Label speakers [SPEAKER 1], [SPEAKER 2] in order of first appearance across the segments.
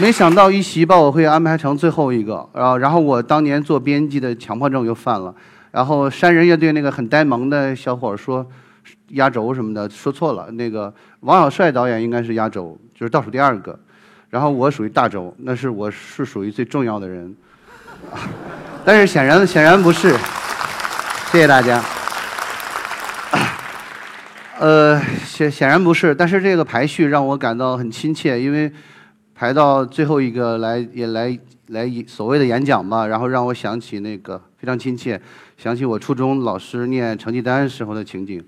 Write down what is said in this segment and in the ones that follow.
[SPEAKER 1] 没想到一席把我会安排成最后一个，然后然后我当年做编辑的强迫症又犯了，然后山人乐队那个很呆萌的小伙说压轴什么的，说错了，那个王小帅导演应该是压轴，就是倒数第二个，然后我属于大轴，那是我是属于最重要的人，但是显然显然不是，谢谢大家。呃，显显然不是，但是这个排序让我感到很亲切，因为排到最后一个来也来来所谓的演讲吧，然后让我想起那个非常亲切，想起我初中老师念成绩单时候的情景。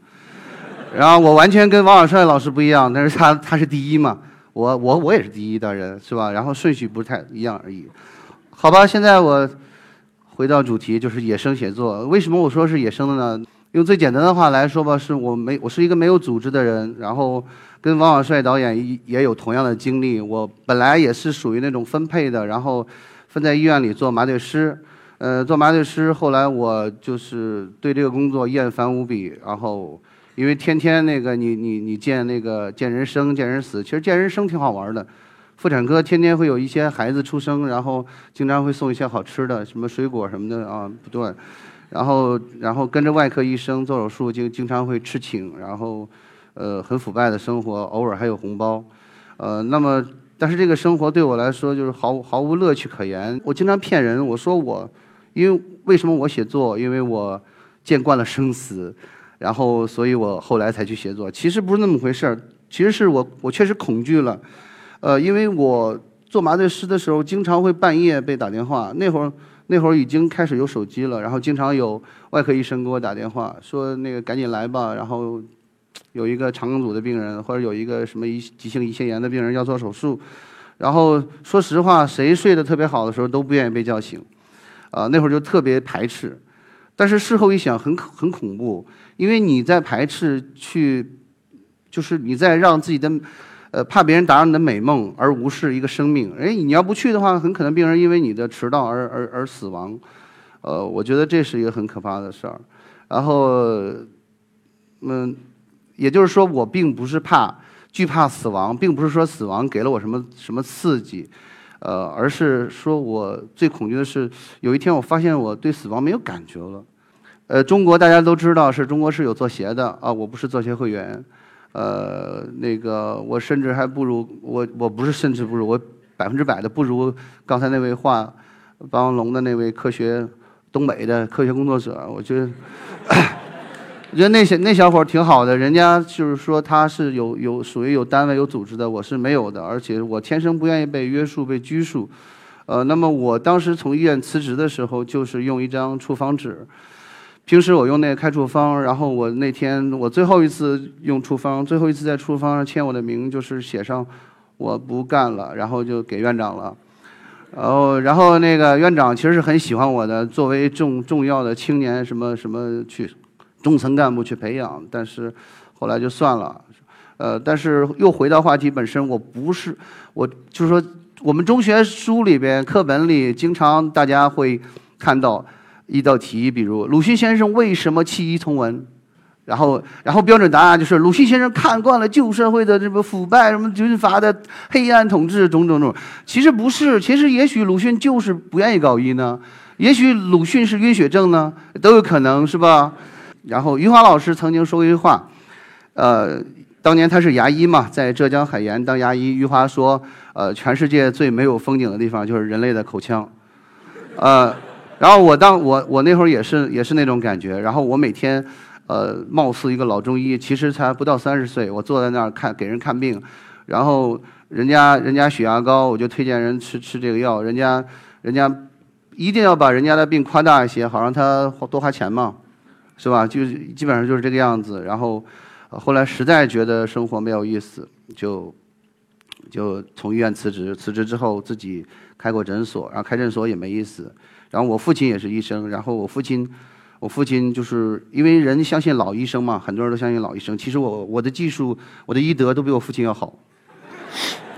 [SPEAKER 1] 然后我完全跟王小帅老师不一样，但是他他是第一嘛，我我我也是第一的人是吧？然后顺序不太一样而已。好吧，现在我回到主题，就是野生写作。为什么我说是野生的呢？用最简单的话来说吧，是我没我是一个没有组织的人，然后跟王小帅导演也有同样的经历。我本来也是属于那种分配的，然后分在医院里做麻醉师，呃，做麻醉师。后来我就是对这个工作厌烦无比，然后因为天天那个你你你见那个见人生见人死，其实见人生挺好玩的。妇产科天天会有一些孩子出生，然后经常会送一些好吃的，什么水果什么的啊，不断。然后，然后跟着外科医生做手术，就经常会吃请，然后，呃，很腐败的生活，偶尔还有红包，呃，那么，但是这个生活对我来说就是毫无毫无乐趣可言。我经常骗人，我说我，因为为什么我写作？因为我见惯了生死，然后，所以我后来才去写作。其实不是那么回事儿，其实是我我确实恐惧了，呃，因为我做麻醉师的时候，经常会半夜被打电话，那会儿。那会儿已经开始有手机了，然后经常有外科医生给我打电话，说那个赶紧来吧，然后有一个肠梗阻的病人，或者有一个什么一急性胰腺炎的病人要做手术。然后说实话，谁睡得特别好的时候都不愿意被叫醒，啊，那会儿就特别排斥。但是事后一想，很很恐怖，因为你在排斥去，就是你在让自己的。呃，怕别人打扰你的美梦而无视一个生命。哎，你要不去的话，很可能病人因为你的迟到而而而死亡。呃，我觉得这是一个很可怕的事儿。然后，嗯，也就是说，我并不是怕惧怕死亡，并不是说死亡给了我什么什么刺激，呃，而是说我最恐惧的是有一天我发现我对死亡没有感觉了。呃，中国大家都知道是中国是有做鞋的啊，我不是做鞋会员。呃，那个我甚至还不如我，我不是甚至不如我百分之百的不如刚才那位画霸王龙的那位科学东北的科学工作者。我觉得，我觉得那些那小伙挺好的，人家就是说他是有有属于有单位有组织的，我是没有的，而且我天生不愿意被约束被拘束。呃，那么我当时从医院辞职的时候，就是用一张处方纸。平时我用那个开处方，然后我那天我最后一次用处方，最后一次在处方上签我的名，就是写上我不干了，然后就给院长了。然后，然后那个院长其实是很喜欢我的，作为重重要的青年什么什么去中层干部去培养，但是后来就算了。呃，但是又回到话题本身，我不是，我就是说，我们中学书里边课本里经常大家会看到。一道题，比如鲁迅先生为什么弃医从文？然后，然后标准答案就是鲁迅先生看惯了旧社会的这个腐败，什么军阀的黑暗统治，种种种。其实不是，其实也许鲁迅就是不愿意搞医呢，也许鲁迅是晕血症呢，都有可能是吧？然后余华老师曾经说过一句话，呃，当年他是牙医嘛，在浙江海盐当牙医。余华说，呃，全世界最没有风景的地方就是人类的口腔，呃。然后我当我我那会儿也是也是那种感觉，然后我每天，呃，貌似一个老中医，其实才不到三十岁，我坐在那儿看给人看病，然后人家人家血压高，我就推荐人吃吃这个药，人家人家一定要把人家的病夸大一些，好让他多花钱嘛，是吧？就基本上就是这个样子。然后后来实在觉得生活没有意思，就就从医院辞职，辞职之后自己开过诊所，然后开诊所也没意思。然后我父亲也是医生，然后我父亲，我父亲就是因为人相信老医生嘛，很多人都相信老医生。其实我我的技术，我的医德都比我父亲要好。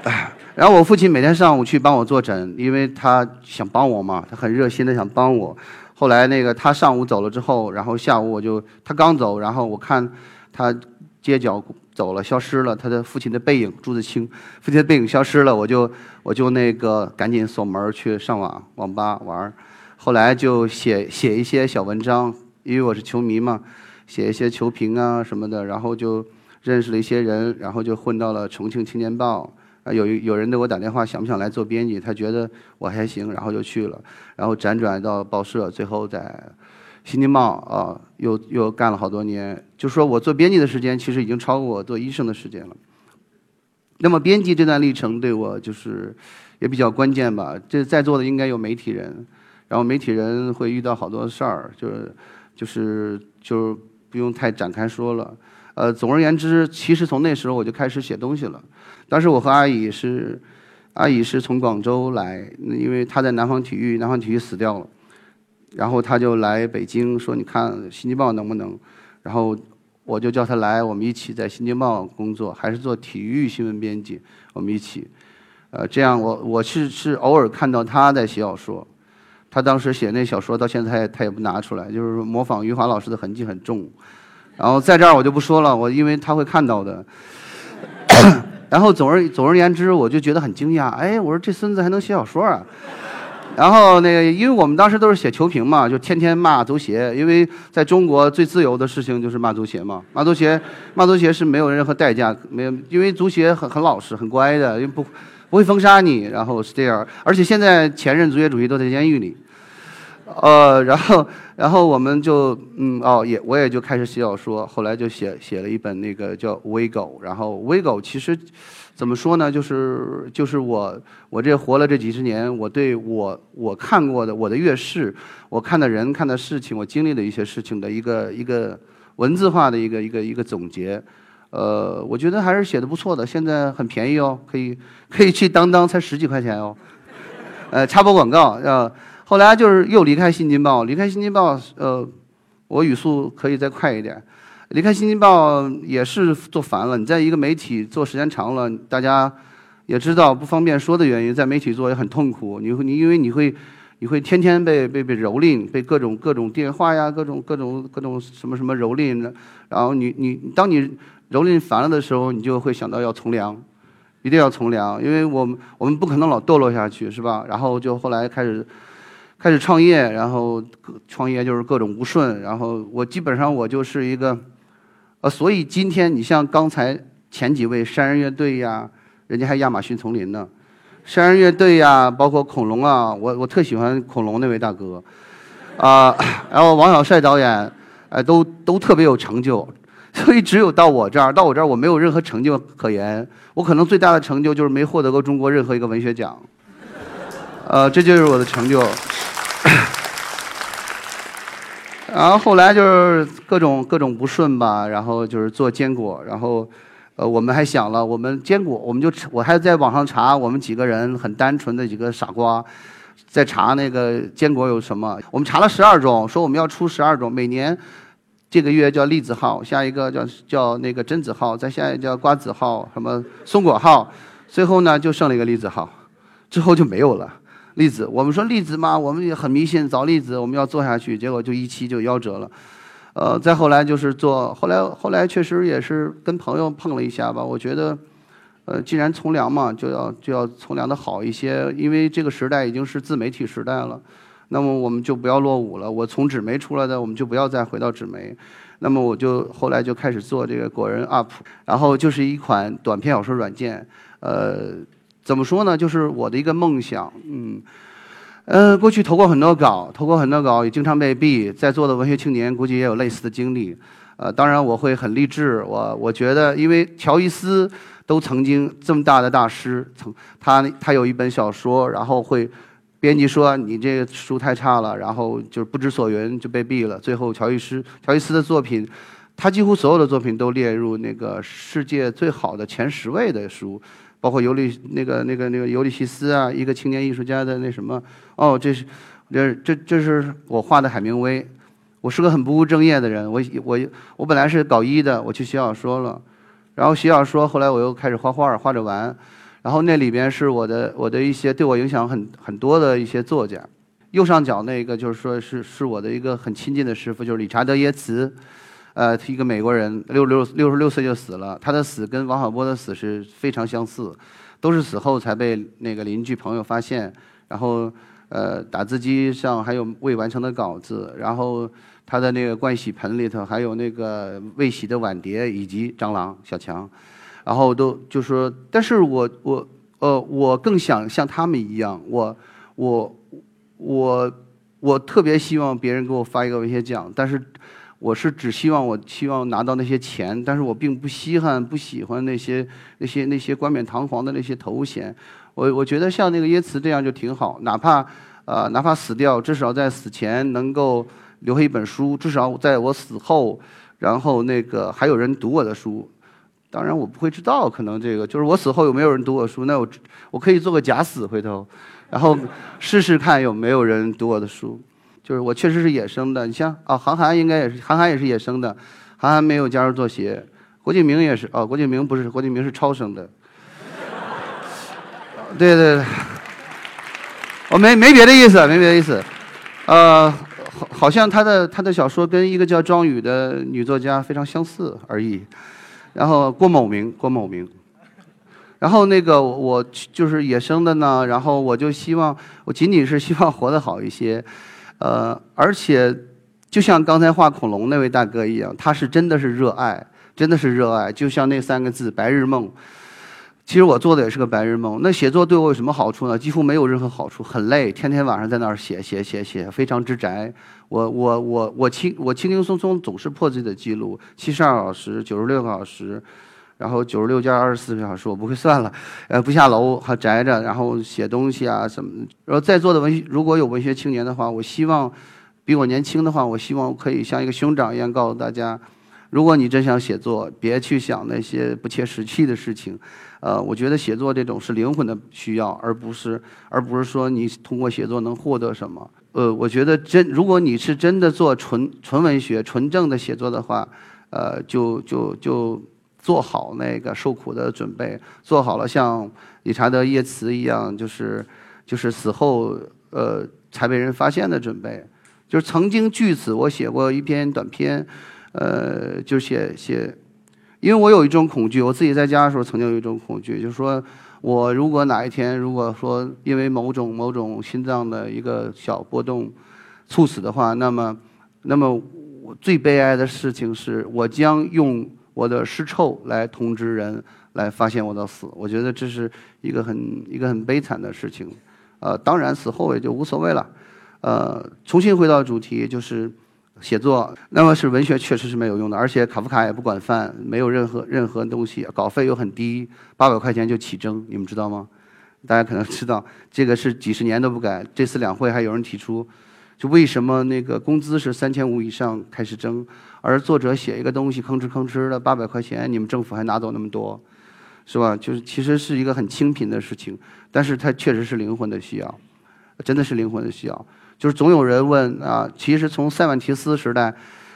[SPEAKER 1] 然后我父亲每天上午去帮我坐诊，因为他想帮我嘛，他很热心的想帮我。后来那个他上午走了之后，然后下午我就他刚走，然后我看他街角走了，消失了，他的父亲的背影，朱自清父亲的背影消失了，我就我就那个赶紧锁门去上网网吧玩后来就写写一些小文章，因为我是球迷嘛，写一些球评啊什么的，然后就认识了一些人，然后就混到了重庆青年报。啊，有有人给我打电话，想不想来做编辑？他觉得我还行，然后就去了，然后辗转到报社，最后在《新京报》啊，又又干了好多年。就说我做编辑的时间，其实已经超过我做医生的时间了。那么编辑这段历程对我就是也比较关键吧。这在座的应该有媒体人，然后媒体人会遇到好多事儿，就是就是就是不用太展开说了。呃，总而言之，其实从那时候我就开始写东西了。当时我和阿姨是，阿姨是从广州来，因为她在南方体育，南方体育死掉了，然后她就来北京说：“你看《新京报》能不能？”然后我就叫她来，我们一起在《新京报》工作，还是做体育新闻编辑，我们一起。呃，这样我我是是偶尔看到她在写小说，她当时写那小说到现在她也不拿出来，就是模仿余华老师的痕迹很重。然后在这儿我就不说了，我因为他会看到的。然后总而总而言之，我就觉得很惊讶。哎，我说这孙子还能写小说啊！然后那个，因为我们当时都是写球评嘛，就天天骂足协。因为在中国最自由的事情就是骂足协嘛，骂足协，骂足协是没有任何代价，没有，因为足协很很老实、很乖的，又不不会封杀你。然后是这样，而且现在前任足协主席都在监狱里。呃，然后，然后我们就，嗯，哦，也，我也就开始写小说，后来就写写了一本那个叫《微狗》，然后《微狗》其实怎么说呢？就是就是我我这活了这几十年，我对我我看过的我的阅视，我看的人看的事情，我经历的一些事情的一个一个文字化的一个一个一个总结。呃，我觉得还是写的不错的，现在很便宜哦，可以可以去当当，才十几块钱哦。呃，插播广告呃。后来就是又离开《新京报》，离开《新京报》，呃，我语速可以再快一点。离开《新京报》也是做烦了。你在一个媒体做时间长了，大家也知道不方便说的原因，在媒体做也很痛苦。你会，你因为你会，你会天天被被被蹂躏，被各种各种电话呀，各种各种各种什么什么蹂躏。然后你你当你蹂躏烦了的时候，你就会想到要从良，一定要从良，因为我们我们不可能老堕落下去，是吧？然后就后来开始。开始创业，然后创业就是各种不顺，然后我基本上我就是一个，呃，所以今天你像刚才前几位山人乐队呀，人家还亚马逊丛林呢，山人乐队呀，包括恐龙啊，我我特喜欢恐龙那位大哥，啊，然后王小帅导演，哎，都都特别有成就，所以只有到我这儿，到我这儿我没有任何成就可言，我可能最大的成就就是没获得过中国任何一个文学奖，呃，这就是我的成就。然后后来就是各种各种不顺吧，然后就是做坚果，然后，呃，我们还想了，我们坚果，我们就我还在网上查，我们几个人很单纯的几个傻瓜，在查那个坚果有什么，我们查了十二种，说我们要出十二种，每年这个月叫栗子号，下一个叫叫那个榛子号，再下一个叫瓜子号，什么松果号，最后呢就剩了一个栗子号，之后就没有了。栗子，我们说栗子嘛，我们也很迷信，找栗子，我们要做下去，结果就一期就夭折了。呃，再后来就是做，后来后来确实也是跟朋友碰了一下吧。我觉得，呃，既然从良嘛，就要就要从良的好一些，因为这个时代已经是自媒体时代了，那么我们就不要落伍了。我从纸媒出来的，我们就不要再回到纸媒。那么我就后来就开始做这个果仁 UP，然后就是一款短篇小说软件，呃。怎么说呢？就是我的一个梦想，嗯，呃，过去投过很多稿，投过很多稿，也经常被毙。在座的文学青年估计也有类似的经历，呃，当然我会很励志。我我觉得，因为乔伊斯都曾经这么大的大师，曾他他有一本小说，然后会编辑说你这个书太差了，然后就是不知所云就被毙了。最后乔伊斯乔伊斯的作品，他几乎所有的作品都列入那个世界最好的前十位的书。包括尤利那个那个那个尤利西斯啊，一个青年艺术家的那什么，哦，这是，这这这是我画的海明威。我是个很不务正业的人，我我我本来是搞医的，我去写小说了，然后写小说，后来我又开始画画，画着玩，然后那里边是我的我的一些对我影响很很多的一些作家。右上角那个就是说是是我的一个很亲近的师傅，就是理查德耶茨。呃，一个美国人，六六六十六岁就死了。他的死跟王小波的死是非常相似，都是死后才被那个邻居朋友发现，然后呃，打字机上还有未完成的稿子，然后他的那个盥洗盆里头还有那个未洗的碗碟以及蟑螂小强，然后都就说，但是我我呃，我更想像他们一样，我我我我特别希望别人给我发一个文学奖，但是。我是只希望我希望拿到那些钱，但是我并不稀罕不喜欢那些那些那些冠冕堂皇的那些头衔。我我觉得像那个耶茨这样就挺好，哪怕呃哪怕死掉，至少在死前能够留下一本书，至少在我死后，然后那个还有人读我的书。当然我不会知道，可能这个就是我死后有没有人读我书，那我我可以做个假死回头，然后试试看有没有人读我的书。就是我确实是野生的，你像啊，韩寒应该也是，韩寒也是野生的，韩寒没有加入作协，郭敬明也是，哦，郭敬明不是，郭敬明是超生的，对对对，我没没别的意思，没别的意思，呃，好，好像他的他的小说跟一个叫庄宇的女作家非常相似而已，然后郭某明，郭某明，然后那个我就是野生的呢，然后我就希望，我仅仅是希望活得好一些。呃，而且，就像刚才画恐龙那位大哥一样，他是真的是热爱，真的是热爱。就像那三个字“白日梦”，其实我做的也是个白日梦。那写作对我有什么好处呢？几乎没有任何好处，很累，天天晚上在那儿写写写写，非常之宅。我我我我轻我轻轻松松总是破自己的记录，七十二小时、九十六个小时，然后九十六加二十四个小时，我不会算了。呃，不下楼还宅着，然后写东西啊什么。然后在座的文如果有文学青年的话，我希望比我年轻的话，我希望可以像一个兄长一样告诉大家：如果你真想写作，别去想那些不切实际的事情。呃，我觉得写作这种是灵魂的需要，而不是而不是说你通过写作能获得什么。呃，我觉得真如果你是真的做纯纯文学、纯正的写作的话，呃，就就就做好那个受苦的准备，做好了像理查德·叶茨一样，就是就是死后呃才被人发现的准备。就是曾经据此，我写过一篇短篇，呃，就写写。因为我有一种恐惧，我自己在家的时候曾经有一种恐惧，就是说我如果哪一天如果说因为某种某种心脏的一个小波动猝死的话，那么那么我最悲哀的事情是我将用我的尸臭来通知人来发现我的死。我觉得这是一个很一个很悲惨的事情。呃，当然死后也就无所谓了。呃，重新回到主题就是。写作，那么是文学确实是没有用的，而且卡夫卡也不管饭，没有任何任何东西，稿费又很低，八百块钱就起征，你们知道吗？大家可能知道，这个是几十年都不改。这次两会还有人提出，就为什么那个工资是三千五以上开始征，而作者写一个东西吭哧吭哧的八百块钱，你们政府还拿走那么多，是吧？就是其实是一个很清贫的事情，但是它确实是灵魂的需要，真的是灵魂的需要。就是总有人问啊，其实从塞万提斯时代，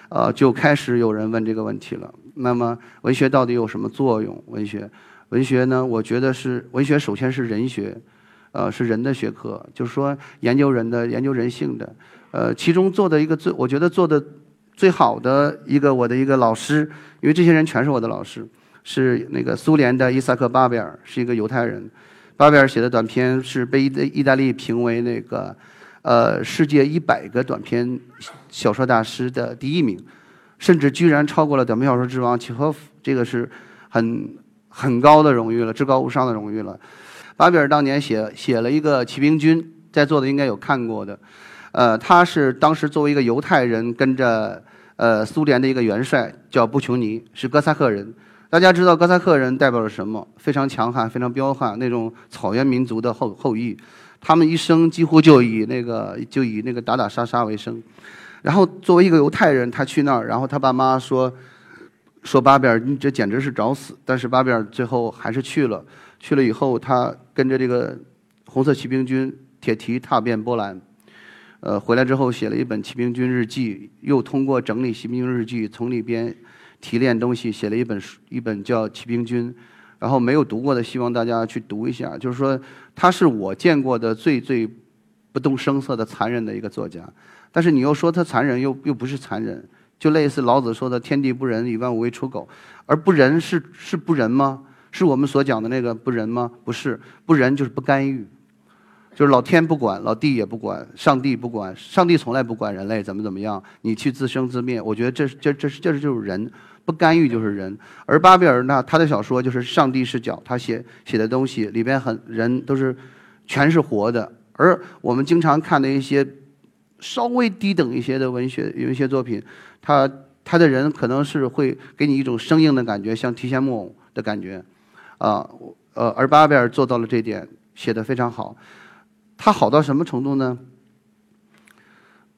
[SPEAKER 1] 呃，就开始有人问这个问题了。那么，文学到底有什么作用？文学，文学呢？我觉得是文学，首先是人学，呃，是人的学科，就是说研究人的、研究人性的。呃，其中做的一个最，我觉得做的最好的一个我的一个老师，因为这些人全是我的老师，是那个苏联的伊萨克·巴比尔，是一个犹太人。巴比尔写的短篇是被意意大利评为那个。呃，世界一百个短篇小说大师的第一名，甚至居然超过了短篇小说之王契诃夫，这个是很很高的荣誉了，至高无上的荣誉了。巴比尔当年写写了一个骑兵军，在座的应该有看过的。呃，他是当时作为一个犹太人，跟着呃苏联的一个元帅叫布琼尼，是哥萨克人。大家知道哥萨克人代表了什么？非常强悍，非常彪悍，那种草原民族的后后裔。他们一生几乎就以那个就以那个打打杀杀为生，然后作为一个犹太人，他去那儿，然后他爸妈说说巴比尔，你这简直是找死。但是巴比尔最后还是去了，去了以后，他跟着这个红色骑兵军铁蹄踏遍波兰，呃，回来之后写了一本骑兵军日记，又通过整理骑兵日记，从里边提炼东西，写了一本书，一本叫《骑兵军》。然后没有读过的，希望大家去读一下。就是说，他是我见过的最最不动声色的残忍的一个作家。但是你又说他残忍，又又不是残忍，就类似老子说的“天地不仁，以万物为刍狗”，而不仁是是不仁吗？是我们所讲的那个不仁吗？不是，不仁就是不干预，就是老天不管，老地也不管，上帝不管，上帝从来不管人类怎么怎么样，你去自生自灭。我觉得这这这这这就是人，不干预就是人。而巴比尔呢他的小说就是上帝视角，他写写的东西里边很人都是全是活的，而我们经常看的一些稍微低等一些的文学有一些作品。他他的人可能是会给你一种生硬的感觉，像提线木偶的感觉，啊，呃，而巴贝尔做到了这点，写的非常好。他好到什么程度呢？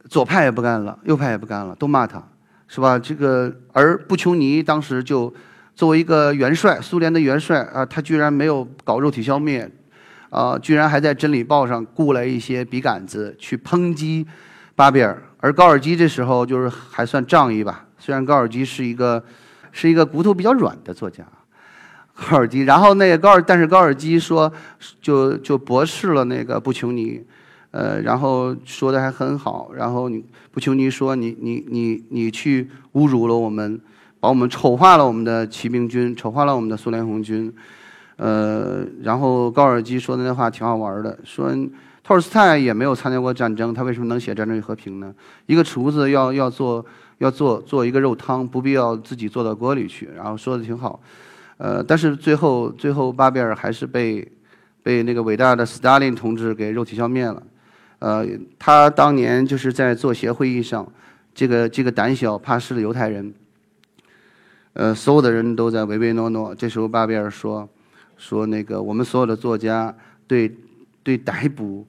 [SPEAKER 1] 左派也不干了，右派也不干了，都骂他，是吧？这个而布琼尼当时就作为一个元帅，苏联的元帅啊，他居然没有搞肉体消灭，啊，居然还在《真理报》上雇了一些笔杆子去抨击巴比尔。而高尔基这时候就是还算仗义吧，虽然高尔基是一个是一个骨头比较软的作家，高尔基。然后那个高尔，但是高尔基说就就驳斥了那个布琼尼，呃，然后说的还很好。然后你布琼尼说你你你你去侮辱了我们，把我们丑化了我们的骑兵军，丑化了我们的苏联红军，呃，然后高尔基说的那话挺好玩的，说。托尔斯泰也没有参加过战争，他为什么能写《战争与和平》呢？一个厨子要要做要做做一个肉汤，不必要自己做到锅里去。然后说的挺好，呃，但是最后最后巴比尔还是被被那个伟大的斯大林同志给肉体消灭了。呃，他当年就是在作协会议上，这个这个胆小怕事的犹太人，呃，所有的人都在唯唯诺诺。这时候巴比尔说说那个我们所有的作家对对逮捕。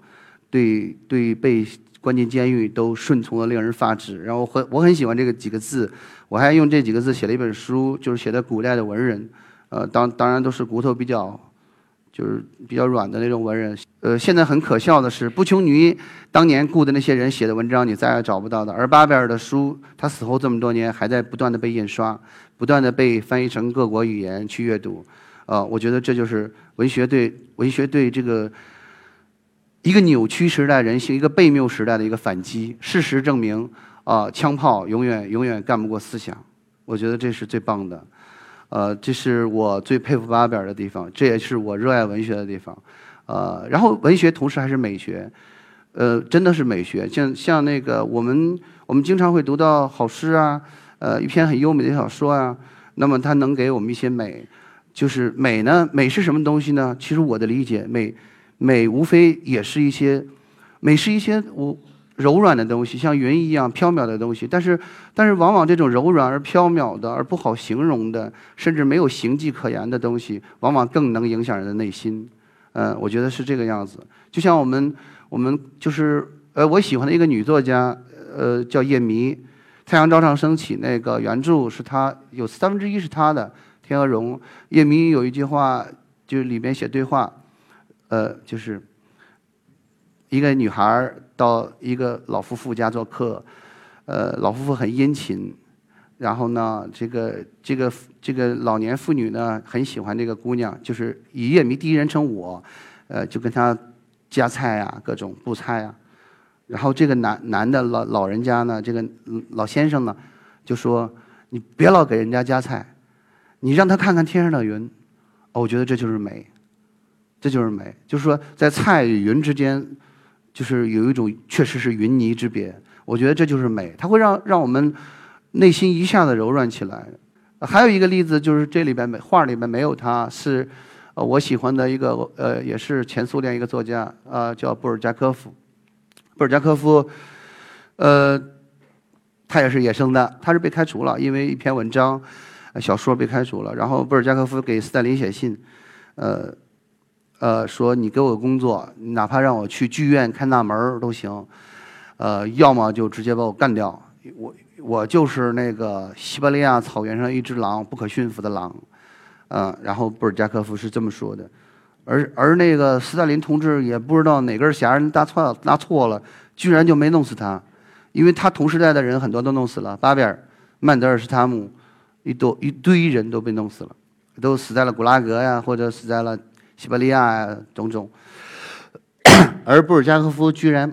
[SPEAKER 1] 对对，被关进监狱都顺从的令人发指。然后很我很喜欢这个几个字，我还用这几个字写了一本书，就是写的古代的文人，呃，当当然都是骨头比较，就是比较软的那种文人。呃，现在很可笑的是，布琼尼当年雇的那些人写的文章，你再也找不到的。而巴贝尔的书，他死后这么多年，还在不断的被印刷，不断的被翻译成各国语言去阅读。呃，我觉得这就是文学对文学对这个。一个扭曲时代人性，一个悖谬时代的一个反击。事实证明，啊，枪炮永远永远干不过思想。我觉得这是最棒的，呃，这是我最佩服巴比尔的地方，这也是我热爱文学的地方。呃，然后文学同时还是美学，呃，真的是美学。像像那个我们我们经常会读到好诗啊，呃，一篇很优美的小说啊，那么它能给我们一些美，就是美呢？美是什么东西呢？其实我的理解，美。美无非也是一些，美是一些无柔软的东西，像云一样飘渺的东西。但是，但是往往这种柔软而飘渺的，而不好形容的，甚至没有形迹可言的东西，往往更能影响人的内心。嗯，我觉得是这个样子。就像我们，我们就是呃，我喜欢的一个女作家，呃，叫叶迷，《太阳照常升起》那个原著是她有三分之一是她的，天鹅绒。叶迷有一句话，就是里面写对话。呃，就是一个女孩到一个老夫妇家做客，呃，老夫妇很殷勤，然后呢，这个这个这个老年妇女呢很喜欢这个姑娘，就是以夜迷第一人称我，呃，就跟她夹菜啊，各种布菜啊，然后这个男男的老老人家呢，这个老先生呢，就说你别老给人家夹菜，你让他看看天上的云，哦，我觉得这就是美。这就是美，就是说，在菜与云之间，就是有一种确实是云泥之别。我觉得这就是美，它会让让我们内心一下子柔软起来。还有一个例子就是这里边没画里面没有他，是呃我喜欢的一个呃也是前苏联一个作家啊叫布尔加科夫。布尔加科夫，呃，他也是野生的，他是被开除了，因为一篇文章小说被开除了。然后布尔加科夫给斯大林写信，呃。呃，说你给我工作，哪怕让我去剧院看大门都行，呃，要么就直接把我干掉。我我就是那个西伯利亚草原上一只狼，不可驯服的狼。嗯，然后布尔加科夫是这么说的，而而那个斯大林同志也不知道哪根弦搭错搭错了，居然就没弄死他，因为他同时代的人很多都弄死了，巴比尔、曼德尔施塔姆，一多一堆人都被弄死了，都死在了古拉格呀，或者死在了。西伯利亚种种，而布尔加科夫居然，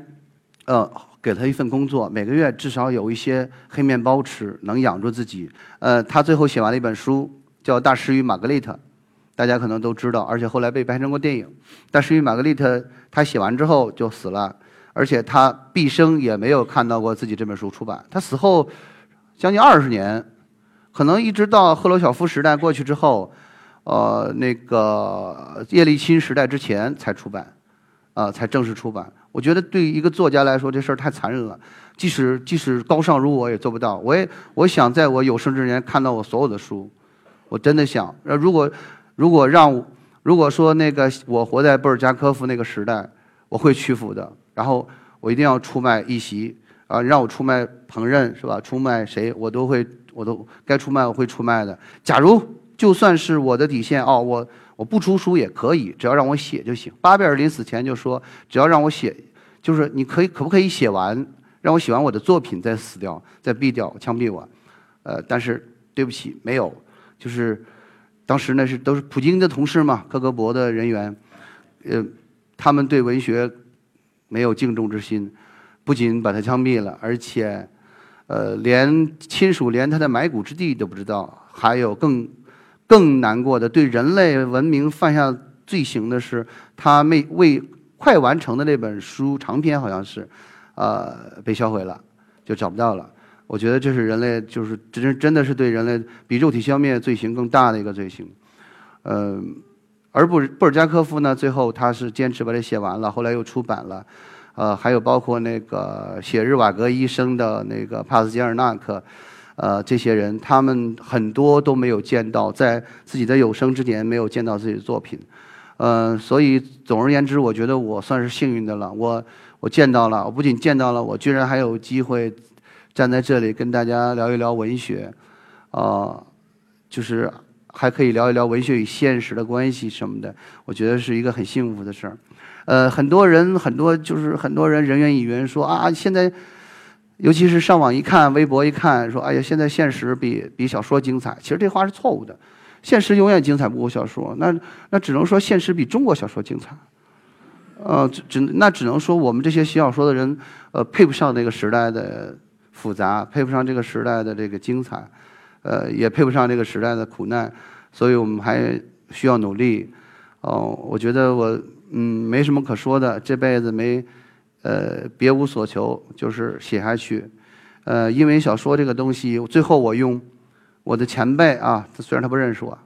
[SPEAKER 1] 呃，给给他一份工作，每个月至少有一些黑面包吃，能养住自己。呃，他最后写完了一本书，叫《大师与玛格丽特》，大家可能都知道，而且后来被拍成过电影。《大师与玛格丽特》他写完之后就死了，而且他毕生也没有看到过自己这本书出版。他死后将近二十年，可能一直到赫鲁晓夫时代过去之后，呃，那个叶利钦时代之前才出版，啊，才正式出版。我觉得对于一个作家来说，这事儿太残忍了。即使即使高尚如我也做不到。我也我想在我有生之年看到我所有的书，我真的想。那如果如果让如果说那个我活在布尔加科夫那个时代，我会屈服的。然后我一定要出卖一席啊，让我出卖烹饪是吧？出卖谁我都会我都该出卖我会出卖的。假如就算是我的底线哦，我。我不出书也可以，只要让我写就行。巴贝尔临死前就说：“只要让我写，就是你可以可不可以写完，让我写完我的作品再死掉，再毙掉，枪毙我。”呃，但是对不起，没有。就是当时那是都是普京的同事嘛，克格勃的人员，呃，他们对文学没有敬重之心，不仅把他枪毙了，而且呃，连亲属连他的埋骨之地都不知道，还有更。更难过的，对人类文明犯下罪行的是，他没未快完成的那本书长篇，好像是，呃，被销毁了，就找不到了。我觉得这是人类，就是真真的是对人类比肉体消灭罪行更大的一个罪行。嗯，而布布尔加科夫呢，最后他是坚持把它写完了，后来又出版了。呃，还有包括那个写日瓦格医生的那个帕斯捷尔纳克。呃，这些人他们很多都没有见到，在自己的有生之年没有见到自己的作品，呃，所以总而言之，我觉得我算是幸运的了。我我见到了，我不仅见到了，我居然还有机会站在这里跟大家聊一聊文学，啊，就是还可以聊一聊文学与现实的关系什么的，我觉得是一个很幸福的事儿。呃，很多人很多就是很多人人云亦云说啊，现在。尤其是上网一看，微博一看，说：“哎呀，现在现实比比小说精彩。”其实这话是错误的，现实永远精彩不过小说。那那只能说现实比中国小说精彩。呃，只只那只能说我们这些写小说的人，呃，配不上那个时代的复杂，配不上这个时代的这个精彩，呃，也配不上这个时代的苦难，所以我们还需要努力。哦，我觉得我嗯没什么可说的，这辈子没。呃，别无所求，就是写下去。呃，因为小说这个东西，最后我用我的前辈啊，虽然他不认识我，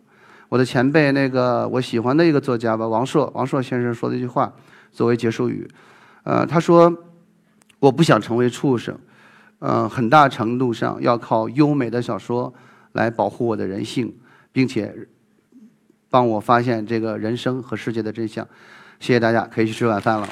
[SPEAKER 1] 我的前辈那个我喜欢的一个作家吧，王朔，王朔先生说的一句话作为结束语。呃，他说：“我不想成为畜生，嗯，很大程度上要靠优美的小说来保护我的人性，并且帮我发现这个人生和世界的真相。”谢谢大家，可以去吃晚饭了。